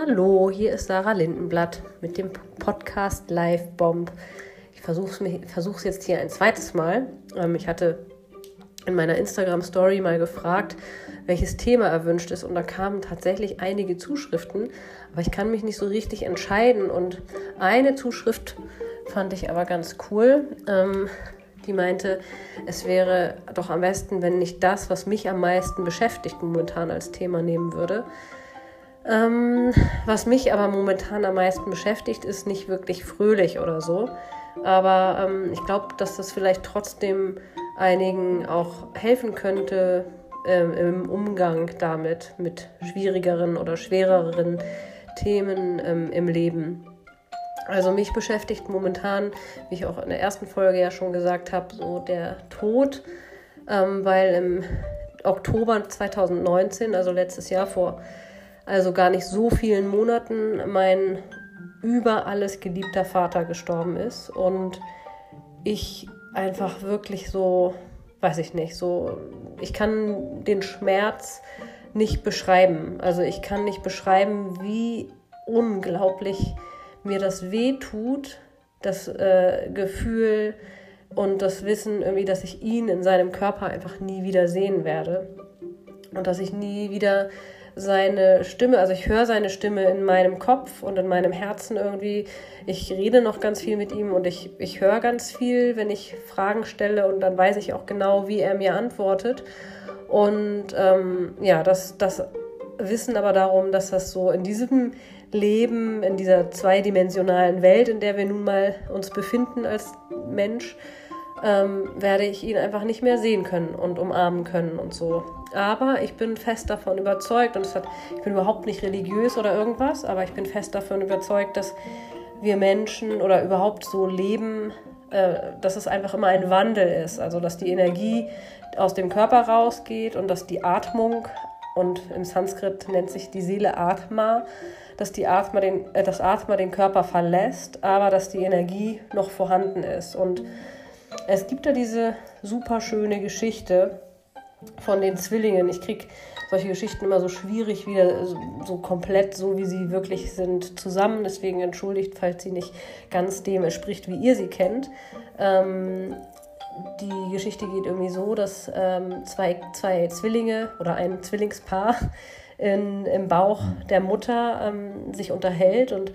Hallo, hier ist Sarah Lindenblatt mit dem Podcast Live Bomb. Ich versuche es jetzt hier ein zweites Mal. Ähm, ich hatte in meiner Instagram Story mal gefragt, welches Thema erwünscht ist und da kamen tatsächlich einige Zuschriften, aber ich kann mich nicht so richtig entscheiden und eine Zuschrift fand ich aber ganz cool. Ähm, die meinte, es wäre doch am besten, wenn ich das, was mich am meisten beschäftigt, momentan als Thema nehmen würde. Ähm, was mich aber momentan am meisten beschäftigt, ist nicht wirklich fröhlich oder so. Aber ähm, ich glaube, dass das vielleicht trotzdem einigen auch helfen könnte ähm, im Umgang damit, mit schwierigeren oder schwereren Themen ähm, im Leben. Also mich beschäftigt momentan, wie ich auch in der ersten Folge ja schon gesagt habe, so der Tod, ähm, weil im Oktober 2019, also letztes Jahr vor also gar nicht so vielen Monaten, mein über alles geliebter Vater gestorben ist und ich einfach wirklich so, weiß ich nicht, so, ich kann den Schmerz nicht beschreiben. Also ich kann nicht beschreiben, wie unglaublich mir das weh tut, das äh, Gefühl und das Wissen irgendwie, dass ich ihn in seinem Körper einfach nie wieder sehen werde und dass ich nie wieder seine Stimme, also ich höre seine Stimme in meinem Kopf und in meinem Herzen irgendwie. Ich rede noch ganz viel mit ihm und ich, ich höre ganz viel, wenn ich Fragen stelle und dann weiß ich auch genau, wie er mir antwortet. Und ähm, ja, das, das Wissen aber darum, dass das so in diesem Leben, in dieser zweidimensionalen Welt, in der wir nun mal uns befinden als Mensch, ähm, werde ich ihn einfach nicht mehr sehen können und umarmen können und so. Aber ich bin fest davon überzeugt, und hat, ich bin überhaupt nicht religiös oder irgendwas, aber ich bin fest davon überzeugt, dass wir Menschen oder überhaupt so leben, äh, dass es einfach immer ein Wandel ist. Also dass die Energie aus dem Körper rausgeht und dass die Atmung, und im Sanskrit nennt sich die Seele Atma, dass die Atma den, äh, das Atma den Körper verlässt, aber dass die Energie noch vorhanden ist. Und es gibt da diese super schöne Geschichte von den Zwillingen. Ich kriege solche Geschichten immer so schwierig wieder so, komplett so, wie sie wirklich sind, zusammen. Deswegen entschuldigt, falls sie nicht ganz dem entspricht, wie ihr sie kennt. Ähm, die Geschichte geht irgendwie so, dass ähm, zwei, zwei Zwillinge oder ein Zwillingspaar in, im Bauch der Mutter ähm, sich unterhält und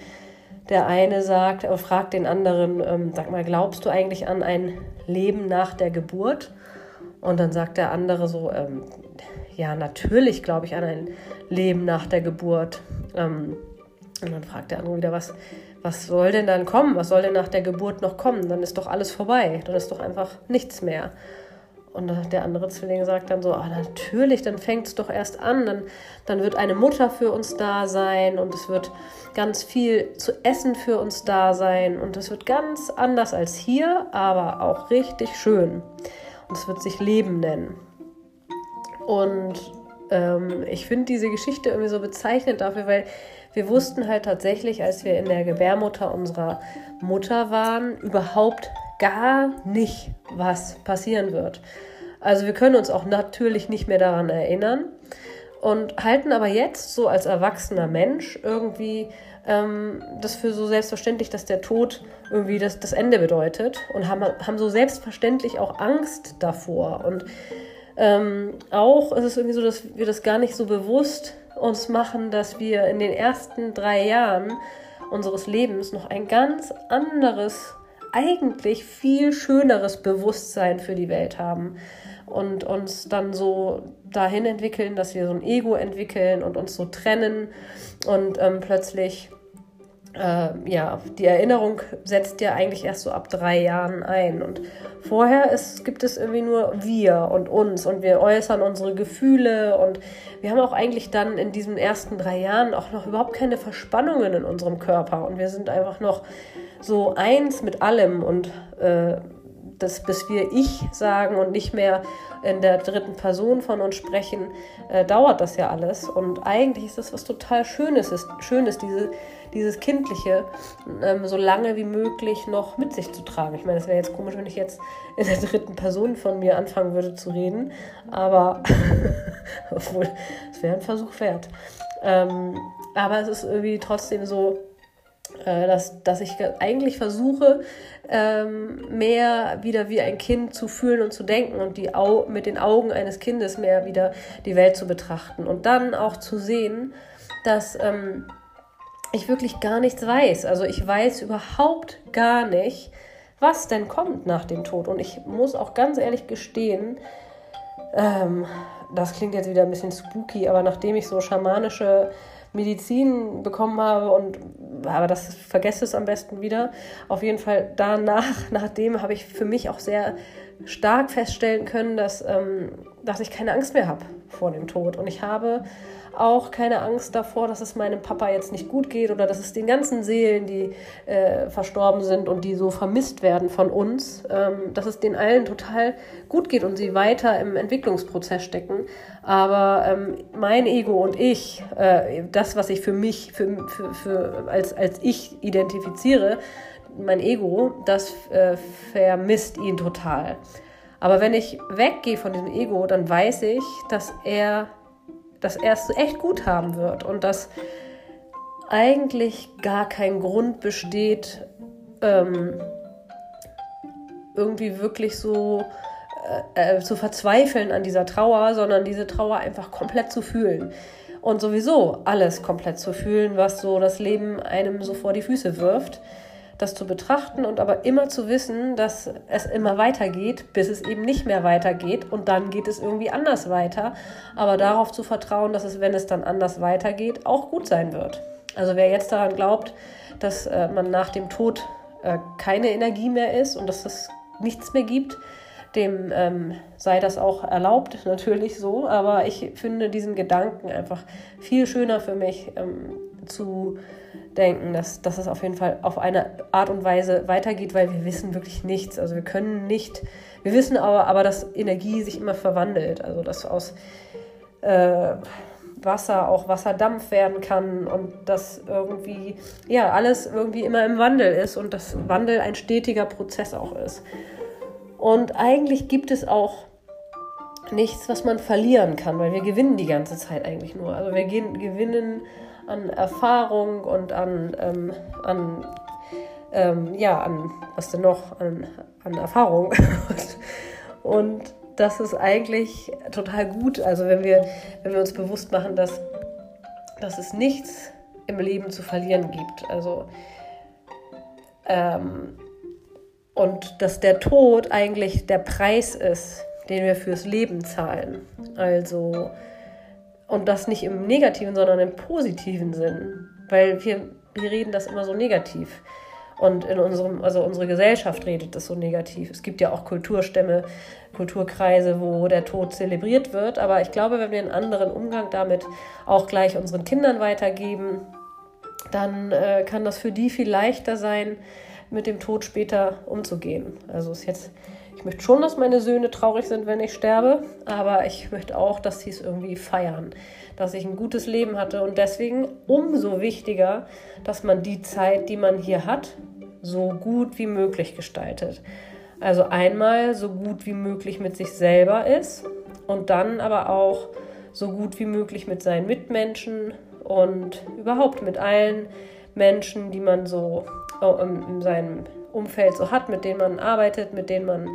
der eine sagt, äh, fragt den anderen, ähm, sag mal, glaubst du eigentlich an ein Leben nach der Geburt? Und dann sagt der andere so, ähm, ja, natürlich glaube ich an ein Leben nach der Geburt. Ähm, und dann fragt der andere wieder, was, was soll denn dann kommen? Was soll denn nach der Geburt noch kommen? Dann ist doch alles vorbei. Dann ist doch einfach nichts mehr. Und der andere Zwilling sagt dann so, ah, natürlich, dann fängt es doch erst an. Dann, dann wird eine Mutter für uns da sein und es wird ganz viel zu essen für uns da sein. Und es wird ganz anders als hier, aber auch richtig schön. Und es wird sich Leben nennen. Und ähm, ich finde diese Geschichte irgendwie so bezeichnend dafür, weil wir wussten halt tatsächlich, als wir in der Gebärmutter unserer Mutter waren, überhaupt gar nicht, was passieren wird. Also wir können uns auch natürlich nicht mehr daran erinnern und halten aber jetzt so als erwachsener Mensch irgendwie ähm, das für so selbstverständlich, dass der Tod irgendwie das, das Ende bedeutet und haben, haben so selbstverständlich auch Angst davor. Und ähm, auch ist es irgendwie so, dass wir das gar nicht so bewusst uns machen, dass wir in den ersten drei Jahren unseres Lebens noch ein ganz anderes eigentlich viel schöneres Bewusstsein für die Welt haben und uns dann so dahin entwickeln, dass wir so ein Ego entwickeln und uns so trennen und ähm, plötzlich äh, ja, die Erinnerung setzt ja eigentlich erst so ab drei Jahren ein. Und vorher ist, gibt es irgendwie nur wir und uns und wir äußern unsere Gefühle und wir haben auch eigentlich dann in diesen ersten drei Jahren auch noch überhaupt keine Verspannungen in unserem Körper und wir sind einfach noch so eins mit allem und äh, das, bis wir ich sagen und nicht mehr in der dritten Person von uns sprechen, äh, dauert das ja alles. Und eigentlich ist das was total Schönes, ist, Schönes, diese, dieses Kindliche ähm, so lange wie möglich noch mit sich zu tragen. Ich meine, es wäre jetzt komisch, wenn ich jetzt in der dritten Person von mir anfangen würde zu reden, aber obwohl, es wäre ein Versuch wert. Ähm, aber es ist irgendwie trotzdem so, äh, dass, dass ich eigentlich versuche, ähm, mehr wieder wie ein Kind zu fühlen und zu denken und die Au mit den Augen eines Kindes mehr wieder die Welt zu betrachten und dann auch zu sehen, dass ähm, ich wirklich gar nichts weiß. Also ich weiß überhaupt gar nicht, was denn kommt nach dem Tod. Und ich muss auch ganz ehrlich gestehen, ähm, das klingt jetzt wieder ein bisschen spooky, aber nachdem ich so schamanische Medizin bekommen habe und aber das vergesse es am besten wieder. Auf jeden Fall danach, nachdem habe ich für mich auch sehr stark feststellen können, dass, ähm, dass ich keine Angst mehr habe vor dem Tod. Und ich habe auch keine Angst davor, dass es meinem Papa jetzt nicht gut geht oder dass es den ganzen Seelen, die äh, verstorben sind und die so vermisst werden von uns, ähm, dass es den allen total gut geht und sie weiter im Entwicklungsprozess stecken. Aber ähm, mein Ego und ich, äh, das, was ich für mich, für, für, für, als, als ich identifiziere, mein Ego, das äh, vermisst ihn total. Aber wenn ich weggehe von diesem Ego, dann weiß ich, dass er dass er es echt gut haben wird und dass eigentlich gar kein Grund besteht, ähm, irgendwie wirklich so äh, äh, zu verzweifeln an dieser Trauer, sondern diese Trauer einfach komplett zu fühlen. Und sowieso alles komplett zu fühlen, was so das Leben einem so vor die Füße wirft das zu betrachten und aber immer zu wissen, dass es immer weitergeht, bis es eben nicht mehr weitergeht und dann geht es irgendwie anders weiter. Aber darauf zu vertrauen, dass es, wenn es dann anders weitergeht, auch gut sein wird. Also wer jetzt daran glaubt, dass äh, man nach dem Tod äh, keine Energie mehr ist und dass es nichts mehr gibt, dem ähm, sei das auch erlaubt, natürlich so. Aber ich finde diesen Gedanken einfach viel schöner für mich ähm, zu denken, dass, dass es auf jeden Fall auf eine Art und Weise weitergeht, weil wir wissen wirklich nichts. Also wir können nicht, wir wissen aber, aber dass Energie sich immer verwandelt. Also dass aus äh, Wasser auch Wasserdampf werden kann und dass irgendwie, ja, alles irgendwie immer im Wandel ist und dass Wandel ein stetiger Prozess auch ist. Und eigentlich gibt es auch nichts, was man verlieren kann, weil wir gewinnen die ganze Zeit eigentlich nur. Also wir gewinnen an Erfahrung und an, ähm, an ähm, ja, an, was denn noch, an, an Erfahrung. und das ist eigentlich total gut. Also wenn wir, wenn wir uns bewusst machen, dass, dass es nichts im Leben zu verlieren gibt. Also ähm, und dass der Tod eigentlich der Preis ist, den wir fürs Leben zahlen. Also und das nicht im negativen, sondern im positiven Sinn. Weil wir, wir reden das immer so negativ. Und in unserem, also unsere Gesellschaft redet das so negativ. Es gibt ja auch Kulturstämme, Kulturkreise, wo der Tod zelebriert wird. Aber ich glaube, wenn wir einen anderen Umgang damit auch gleich unseren Kindern weitergeben, dann äh, kann das für die viel leichter sein, mit dem Tod später umzugehen. Also ist jetzt ich möchte schon, dass meine Söhne traurig sind, wenn ich sterbe, aber ich möchte auch, dass sie es irgendwie feiern, dass ich ein gutes Leben hatte und deswegen umso wichtiger, dass man die Zeit, die man hier hat, so gut wie möglich gestaltet. Also einmal so gut wie möglich mit sich selber ist und dann aber auch so gut wie möglich mit seinen Mitmenschen und überhaupt mit allen Menschen, die man so oh, in seinem Umfeld so hat, mit denen man arbeitet, mit denen man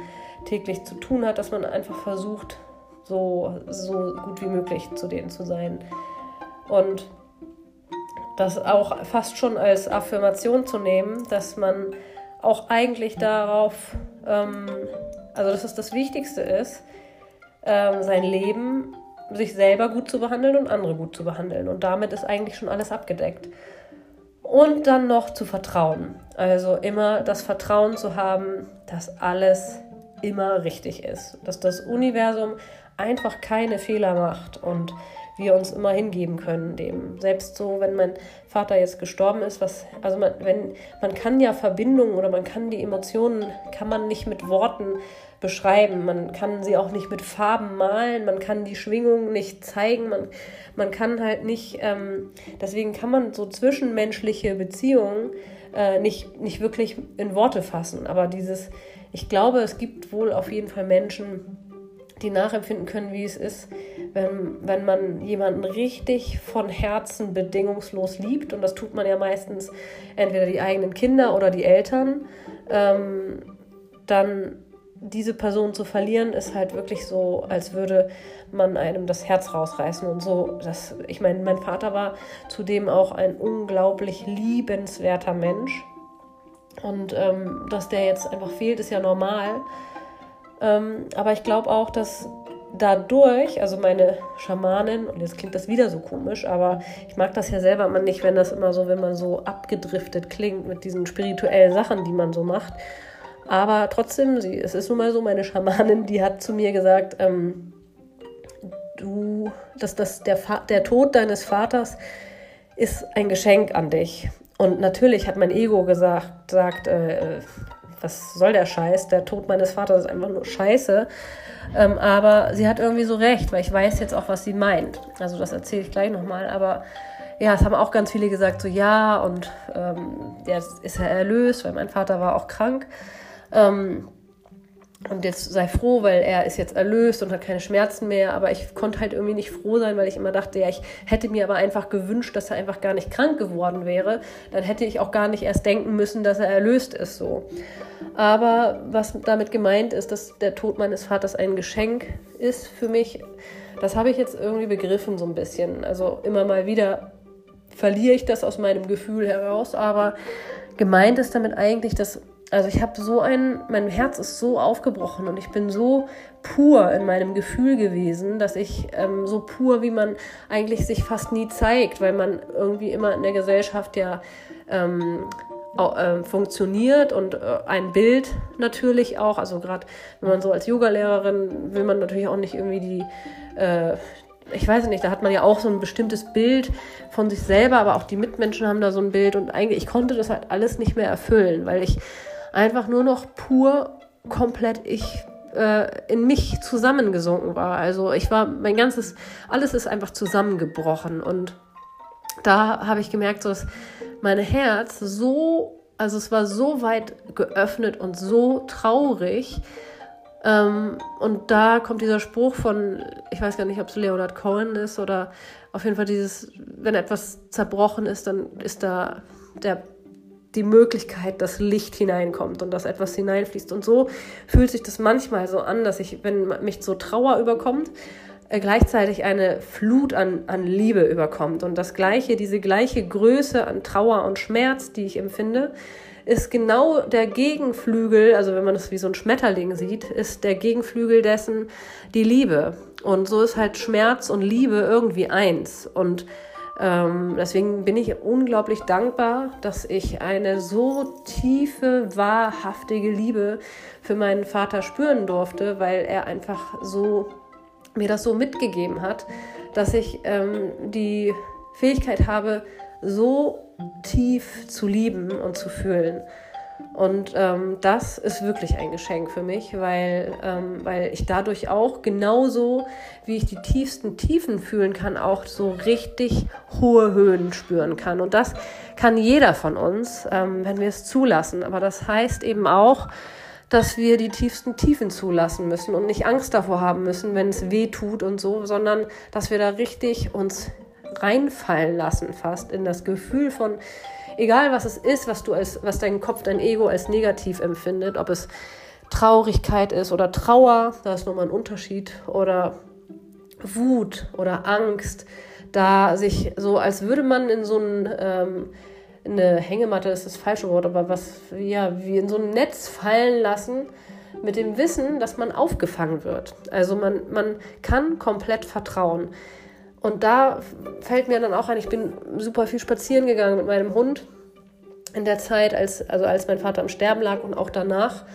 täglich zu tun hat, dass man einfach versucht, so, so gut wie möglich zu denen zu sein. Und das auch fast schon als Affirmation zu nehmen, dass man auch eigentlich darauf, ähm, also dass es das Wichtigste ist, ähm, sein Leben, sich selber gut zu behandeln und andere gut zu behandeln. Und damit ist eigentlich schon alles abgedeckt. Und dann noch zu vertrauen. Also immer das Vertrauen zu haben, dass alles immer richtig ist. Dass das Universum einfach keine Fehler macht und wir uns immer hingeben können dem. Selbst so, wenn mein Vater jetzt gestorben ist, was, also man, wenn, man kann ja Verbindungen oder man kann die Emotionen, kann man nicht mit Worten beschreiben. Man kann sie auch nicht mit Farben malen, man kann die Schwingung nicht zeigen, man, man kann halt nicht, ähm, deswegen kann man so zwischenmenschliche Beziehungen äh, nicht, nicht wirklich in Worte fassen. Aber dieses, ich glaube, es gibt wohl auf jeden Fall Menschen, die nachempfinden können, wie es ist, wenn, wenn man jemanden richtig von Herzen bedingungslos liebt, und das tut man ja meistens entweder die eigenen Kinder oder die Eltern, ähm, dann diese Person zu verlieren, ist halt wirklich so, als würde man einem das Herz rausreißen und so. Das, ich meine, mein Vater war zudem auch ein unglaublich liebenswerter Mensch. Und ähm, dass der jetzt einfach fehlt, ist ja normal. Ähm, aber ich glaube auch, dass dadurch, also meine Schamanin, und jetzt klingt das wieder so komisch, aber ich mag das ja selber immer nicht, wenn das immer so, wenn man so abgedriftet klingt mit diesen spirituellen Sachen, die man so macht. Aber trotzdem, sie, es ist nun mal so, meine Schamanin, die hat zu mir gesagt, ähm, du, dass das, der, der Tod deines Vaters ist ein Geschenk an dich. Und natürlich hat mein Ego gesagt, sagt, äh, was soll der Scheiß? Der Tod meines Vaters ist einfach nur Scheiße. Ähm, aber sie hat irgendwie so recht, weil ich weiß jetzt auch, was sie meint. Also das erzähle ich gleich nochmal. Aber ja, es haben auch ganz viele gesagt, so ja, und ähm, jetzt ist er erlöst, weil mein Vater war auch krank. Ähm, und jetzt sei froh, weil er ist jetzt erlöst und hat keine Schmerzen mehr. Aber ich konnte halt irgendwie nicht froh sein, weil ich immer dachte, ja, ich hätte mir aber einfach gewünscht, dass er einfach gar nicht krank geworden wäre. Dann hätte ich auch gar nicht erst denken müssen, dass er erlöst ist so. Aber was damit gemeint ist, dass der Tod meines Vaters ein Geschenk ist für mich, das habe ich jetzt irgendwie begriffen so ein bisschen. Also immer mal wieder verliere ich das aus meinem Gefühl heraus, aber gemeint ist damit eigentlich, dass also ich habe so ein, mein Herz ist so aufgebrochen und ich bin so pur in meinem Gefühl gewesen, dass ich ähm, so pur, wie man eigentlich sich fast nie zeigt, weil man irgendwie immer in der Gesellschaft ja ähm, äh, funktioniert und äh, ein Bild natürlich auch, also gerade wenn man so als Yogalehrerin will man natürlich auch nicht irgendwie die, äh, ich weiß nicht, da hat man ja auch so ein bestimmtes Bild von sich selber, aber auch die Mitmenschen haben da so ein Bild und eigentlich, ich konnte das halt alles nicht mehr erfüllen, weil ich einfach nur noch pur komplett ich äh, in mich zusammengesunken war. Also ich war, mein ganzes, alles ist einfach zusammengebrochen und da habe ich gemerkt, dass mein Herz so, also es war so weit geöffnet und so traurig. Ähm, und da kommt dieser Spruch von, ich weiß gar nicht, ob es Leonard Cohen ist oder auf jeden Fall dieses, wenn etwas zerbrochen ist, dann ist da der die Möglichkeit, dass Licht hineinkommt und dass etwas hineinfließt. Und so fühlt sich das manchmal so an, dass ich, wenn mich so Trauer überkommt, äh, gleichzeitig eine Flut an, an Liebe überkommt. Und das gleiche, diese gleiche Größe an Trauer und Schmerz, die ich empfinde, ist genau der Gegenflügel, also wenn man das wie so ein Schmetterling sieht, ist der Gegenflügel dessen die Liebe. Und so ist halt Schmerz und Liebe irgendwie eins. Und ähm, deswegen bin ich unglaublich dankbar, dass ich eine so tiefe, wahrhaftige Liebe für meinen Vater spüren durfte, weil er einfach so mir das so mitgegeben hat, dass ich ähm, die Fähigkeit habe, so tief zu lieben und zu fühlen. Und ähm, das ist wirklich ein Geschenk für mich, weil, ähm, weil ich dadurch auch genauso, wie ich die tiefsten Tiefen fühlen kann, auch so richtig hohe Höhen spüren kann. Und das kann jeder von uns, ähm, wenn wir es zulassen. Aber das heißt eben auch, dass wir die tiefsten Tiefen zulassen müssen und nicht Angst davor haben müssen, wenn es weh tut und so, sondern dass wir da richtig uns reinfallen lassen, fast in das Gefühl von egal was es ist, was du als, was dein Kopf, dein Ego als negativ empfindet, ob es Traurigkeit ist oder Trauer, da ist nochmal ein Unterschied, oder Wut oder Angst, da sich so, als würde man in so ein, ähm, eine Hängematte ist das falsche Wort, aber was, ja, wie in so ein Netz fallen lassen, mit dem Wissen, dass man aufgefangen wird. Also man, man kann komplett vertrauen. Und da fällt mir dann auch ein, ich bin super viel spazieren gegangen mit meinem Hund in der Zeit, als, also als mein Vater am Sterben lag und auch danach.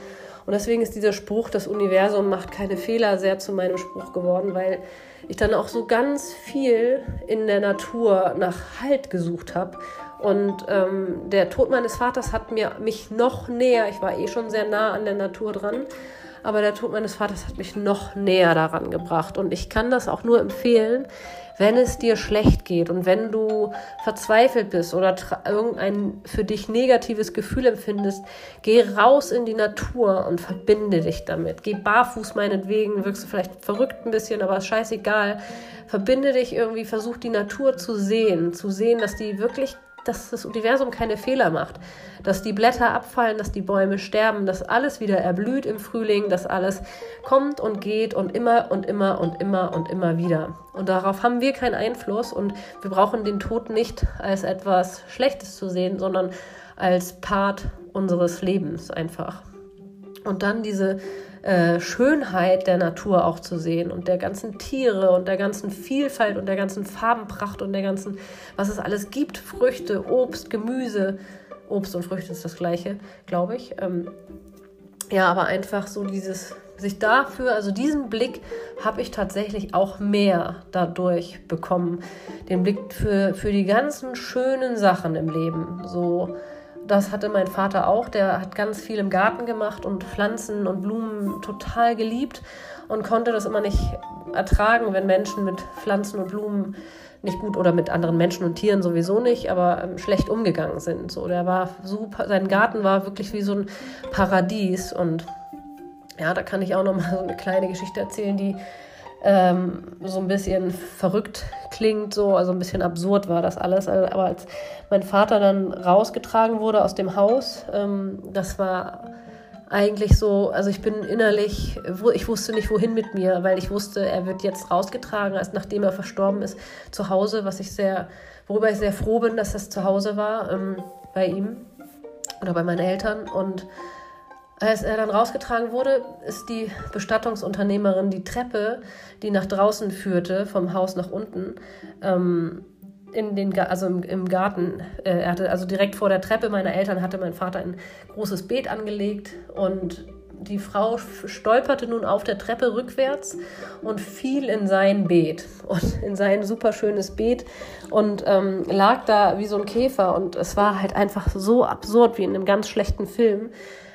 Und deswegen ist dieser Spruch, das Universum macht keine Fehler, sehr zu meinem Spruch geworden, weil ich dann auch so ganz viel in der Natur nach Halt gesucht habe. Und ähm, der Tod meines Vaters hat mir mich noch näher, ich war eh schon sehr nah an der Natur dran, aber der Tod meines Vaters hat mich noch näher daran gebracht. Und ich kann das auch nur empfehlen, wenn es dir schlecht geht und wenn du verzweifelt bist oder irgendein für dich negatives Gefühl empfindest, geh raus in die Natur und verbinde dich damit. Geh barfuß meinetwegen, wirkst du vielleicht verrückt ein bisschen, aber ist scheißegal. Verbinde dich irgendwie, versuch die Natur zu sehen, zu sehen, dass die wirklich dass das Universum keine Fehler macht, dass die Blätter abfallen, dass die Bäume sterben, dass alles wieder erblüht im Frühling, dass alles kommt und geht und immer und immer und immer und immer wieder. Und darauf haben wir keinen Einfluss und wir brauchen den Tod nicht als etwas Schlechtes zu sehen, sondern als Part unseres Lebens einfach. Und dann diese äh, Schönheit der Natur auch zu sehen und der ganzen Tiere und der ganzen Vielfalt und der ganzen Farbenpracht und der ganzen, was es alles gibt, Früchte, Obst, Gemüse. Obst und Früchte ist das gleiche, glaube ich. Ähm, ja, aber einfach so dieses, sich dafür, also diesen Blick habe ich tatsächlich auch mehr dadurch bekommen. Den Blick für, für die ganzen schönen Sachen im Leben. So, das hatte mein Vater auch. Der hat ganz viel im Garten gemacht und Pflanzen und Blumen total geliebt und konnte das immer nicht ertragen, wenn Menschen mit Pflanzen und Blumen nicht gut oder mit anderen Menschen und Tieren sowieso nicht, aber ähm, schlecht umgegangen sind. So, der war super, sein Garten war wirklich wie so ein Paradies und ja, da kann ich auch noch mal so eine kleine Geschichte erzählen, die ähm, so ein bisschen verrückt klingt, so, also ein bisschen absurd war das alles. Also, aber als mein Vater dann rausgetragen wurde aus dem Haus, ähm, das war eigentlich so, also ich bin innerlich, ich wusste nicht wohin mit mir, weil ich wusste, er wird jetzt rausgetragen, als nachdem er verstorben ist, zu Hause, was ich sehr, worüber ich sehr froh bin, dass das zu Hause war ähm, bei ihm oder bei meinen Eltern und als er dann rausgetragen wurde, ist die Bestattungsunternehmerin die Treppe, die nach draußen führte, vom Haus nach unten, ähm, in den, also im, im Garten. Äh, er hatte also direkt vor der Treppe meiner Eltern hatte mein Vater ein großes Beet angelegt und die Frau stolperte nun auf der Treppe rückwärts und fiel in sein Beet und in sein superschönes Beet und ähm, lag da wie so ein Käfer und es war halt einfach so absurd wie in einem ganz schlechten Film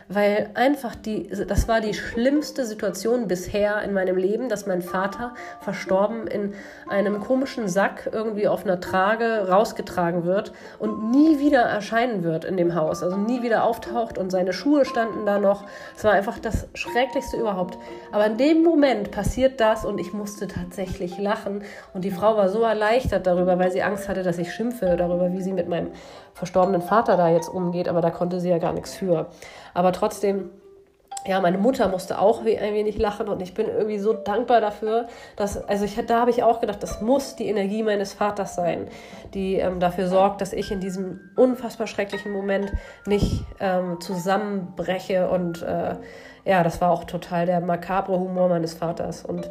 weil einfach die, das war die schlimmste Situation bisher in meinem Leben, dass mein Vater verstorben in einem komischen Sack irgendwie auf einer Trage rausgetragen wird und nie wieder erscheinen wird in dem Haus, also nie wieder auftaucht und seine Schuhe standen da noch. Es war einfach das Schrecklichste überhaupt. Aber in dem Moment passiert das und ich musste tatsächlich lachen und die Frau war so erleichtert darüber, weil sie Angst hatte, dass ich schimpfe darüber, wie sie mit meinem verstorbenen Vater da jetzt umgeht, aber da konnte sie ja gar nichts für. Aber trotzdem, ja, meine Mutter musste auch ein wenig lachen und ich bin irgendwie so dankbar dafür, dass, also ich, da habe ich auch gedacht, das muss die Energie meines Vaters sein, die ähm, dafür sorgt, dass ich in diesem unfassbar schrecklichen Moment nicht ähm, zusammenbreche und äh, ja, das war auch total der makabre Humor meines Vaters und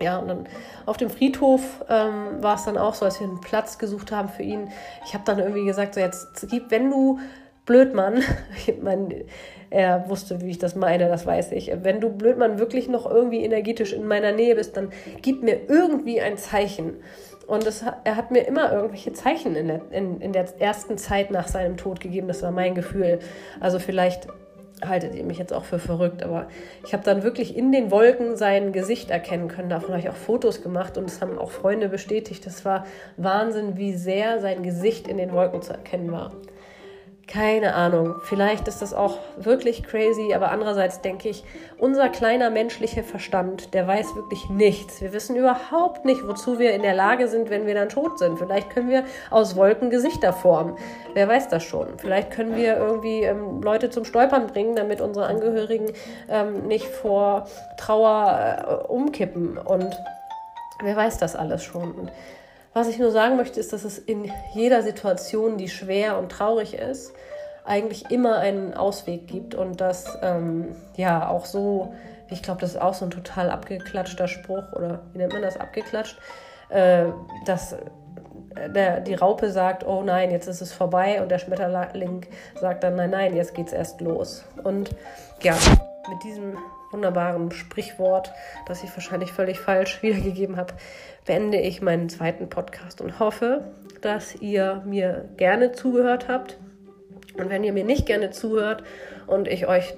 ja, und dann auf dem Friedhof ähm, war es dann auch so, als wir einen Platz gesucht haben für ihn. Ich habe dann irgendwie gesagt, so jetzt gib, wenn du Blödmann, mein, er wusste, wie ich das meine, das weiß ich. Wenn du Blödmann wirklich noch irgendwie energetisch in meiner Nähe bist, dann gib mir irgendwie ein Zeichen. Und das, er hat mir immer irgendwelche Zeichen in der, in, in der ersten Zeit nach seinem Tod gegeben. Das war mein Gefühl. Also vielleicht haltet ihr mich jetzt auch für verrückt, aber ich habe dann wirklich in den Wolken sein Gesicht erkennen können. Davon habe ich auch Fotos gemacht und das haben auch Freunde bestätigt. Das war Wahnsinn, wie sehr sein Gesicht in den Wolken zu erkennen war. Keine Ahnung, vielleicht ist das auch wirklich crazy, aber andererseits denke ich, unser kleiner menschlicher Verstand, der weiß wirklich nichts. Wir wissen überhaupt nicht, wozu wir in der Lage sind, wenn wir dann tot sind. Vielleicht können wir aus Wolken Gesichter formen. Wer weiß das schon? Vielleicht können wir irgendwie ähm, Leute zum Stolpern bringen, damit unsere Angehörigen ähm, nicht vor Trauer äh, umkippen. Und wer weiß das alles schon? Und was ich nur sagen möchte, ist, dass es in jeder Situation, die schwer und traurig ist, eigentlich immer einen Ausweg gibt und dass ähm, ja auch so, ich glaube, das ist auch so ein total abgeklatschter Spruch oder wie nennt man das, abgeklatscht, äh, dass der, die Raupe sagt, oh nein, jetzt ist es vorbei und der Schmetterling sagt dann, nein, nein, jetzt geht's erst los. Und ja, mit diesem wunderbaren Sprichwort, das ich wahrscheinlich völlig falsch wiedergegeben habe, beende ich meinen zweiten Podcast und hoffe, dass ihr mir gerne zugehört habt. Und wenn ihr mir nicht gerne zuhört und ich euch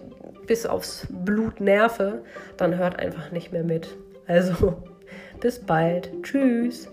bis aufs Blut nerve, dann hört einfach nicht mehr mit. Also, bis bald. Tschüss.